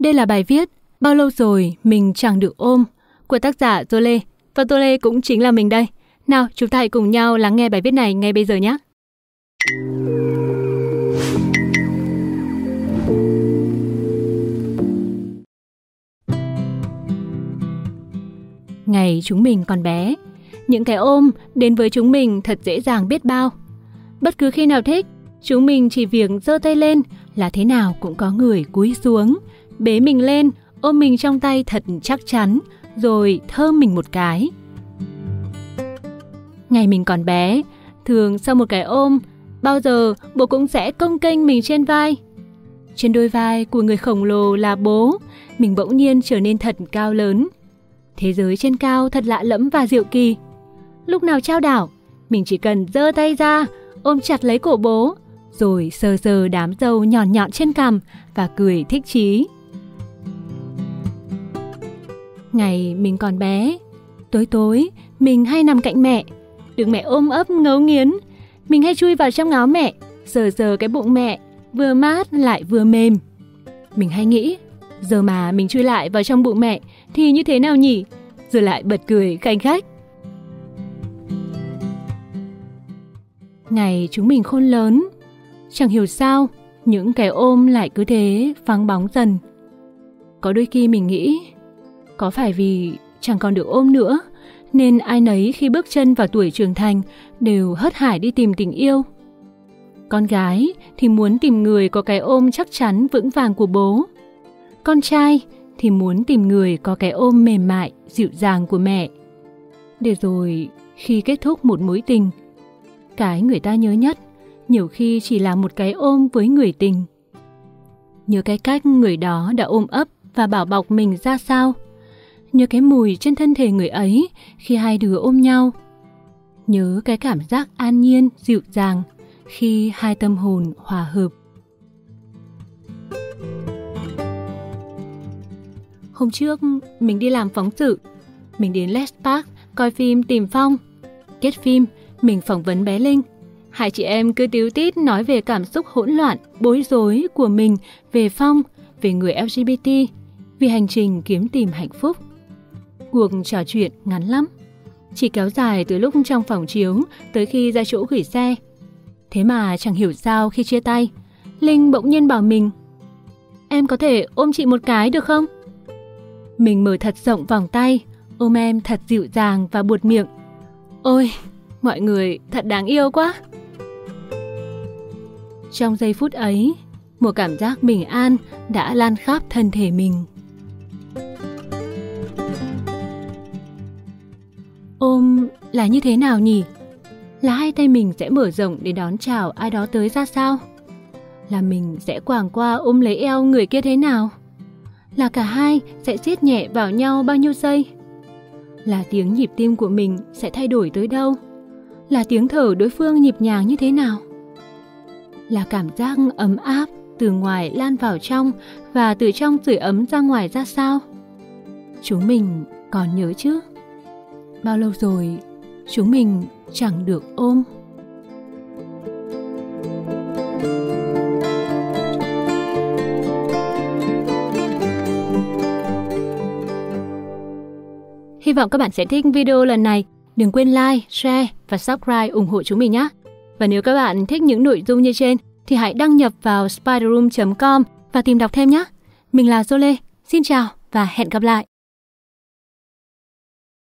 Đây là bài viết Bao lâu rồi mình chẳng được ôm của tác giả Tô Lê. Và Tô Lê cũng chính là mình đây. Nào, chúng ta hãy cùng nhau lắng nghe bài viết này ngay bây giờ nhé. Ngày chúng mình còn bé, những cái ôm đến với chúng mình thật dễ dàng biết bao. Bất cứ khi nào thích, chúng mình chỉ việc giơ tay lên là thế nào cũng có người cúi xuống, bế mình lên, ôm mình trong tay thật chắc chắn, rồi thơm mình một cái. Ngày mình còn bé, thường sau một cái ôm, bao giờ bố cũng sẽ công kênh mình trên vai. Trên đôi vai của người khổng lồ là bố, mình bỗng nhiên trở nên thật cao lớn. Thế giới trên cao thật lạ lẫm và diệu kỳ. Lúc nào trao đảo, mình chỉ cần giơ tay ra, ôm chặt lấy cổ bố, rồi sờ sờ đám râu nhọn nhọn trên cằm và cười thích chí. Ngày mình còn bé, tối tối mình hay nằm cạnh mẹ, được mẹ ôm ấp ngấu nghiến. Mình hay chui vào trong áo mẹ, sờ sờ cái bụng mẹ, vừa mát lại vừa mềm. Mình hay nghĩ, giờ mà mình chui lại vào trong bụng mẹ thì như thế nào nhỉ? Rồi lại bật cười khanh khách. Ngày chúng mình khôn lớn, chẳng hiểu sao những cái ôm lại cứ thế vắng bóng dần. Có đôi khi mình nghĩ, có phải vì chẳng còn được ôm nữa, nên ai nấy khi bước chân vào tuổi trưởng thành đều hớt hải đi tìm tình yêu. Con gái thì muốn tìm người có cái ôm chắc chắn vững vàng của bố. Con trai thì muốn tìm người có cái ôm mềm mại, dịu dàng của mẹ. Để rồi khi kết thúc một mối tình, cái người ta nhớ nhất nhiều khi chỉ là một cái ôm với người tình. Nhớ cái cách người đó đã ôm ấp và bảo bọc mình ra sao. Nhớ cái mùi trên thân thể người ấy khi hai đứa ôm nhau. Nhớ cái cảm giác an nhiên, dịu dàng khi hai tâm hồn hòa hợp. Hôm trước, mình đi làm phóng sự. Mình đến Les Park coi phim Tìm Phong. Kết phim, mình phỏng vấn bé Linh. Hai chị em cứ tiếu tít nói về cảm xúc hỗn loạn, bối rối của mình về Phong, về người LGBT, vì hành trình kiếm tìm hạnh phúc. Cuộc trò chuyện ngắn lắm, chỉ kéo dài từ lúc trong phòng chiếu tới khi ra chỗ gửi xe. Thế mà chẳng hiểu sao khi chia tay, Linh bỗng nhiên bảo mình Em có thể ôm chị một cái được không? Mình mở thật rộng vòng tay, ôm em thật dịu dàng và buột miệng. Ôi, mọi người thật đáng yêu quá. Trong giây phút ấy, một cảm giác bình an đã lan khắp thân thể mình. Ôm là như thế nào nhỉ? Là hai tay mình sẽ mở rộng để đón chào ai đó tới ra sao? Là mình sẽ quàng qua ôm lấy eo người kia thế nào? Là cả hai sẽ siết nhẹ vào nhau bao nhiêu giây? Là tiếng nhịp tim của mình sẽ thay đổi tới đâu? Là tiếng thở đối phương nhịp nhàng như thế nào? Là cảm giác ấm áp từ ngoài lan vào trong và từ trong sưởi ấm ra ngoài ra sao? Chúng mình còn nhớ chứ? Bao lâu rồi chúng mình chẳng được ôm? Hy vọng các bạn sẽ thích video lần này. Đừng quên like, share và subscribe ủng hộ chúng mình nhé. Và nếu các bạn thích những nội dung như trên thì hãy đăng nhập vào spiderroom.com và tìm đọc thêm nhé. Mình là Zole. Xin chào và hẹn gặp lại.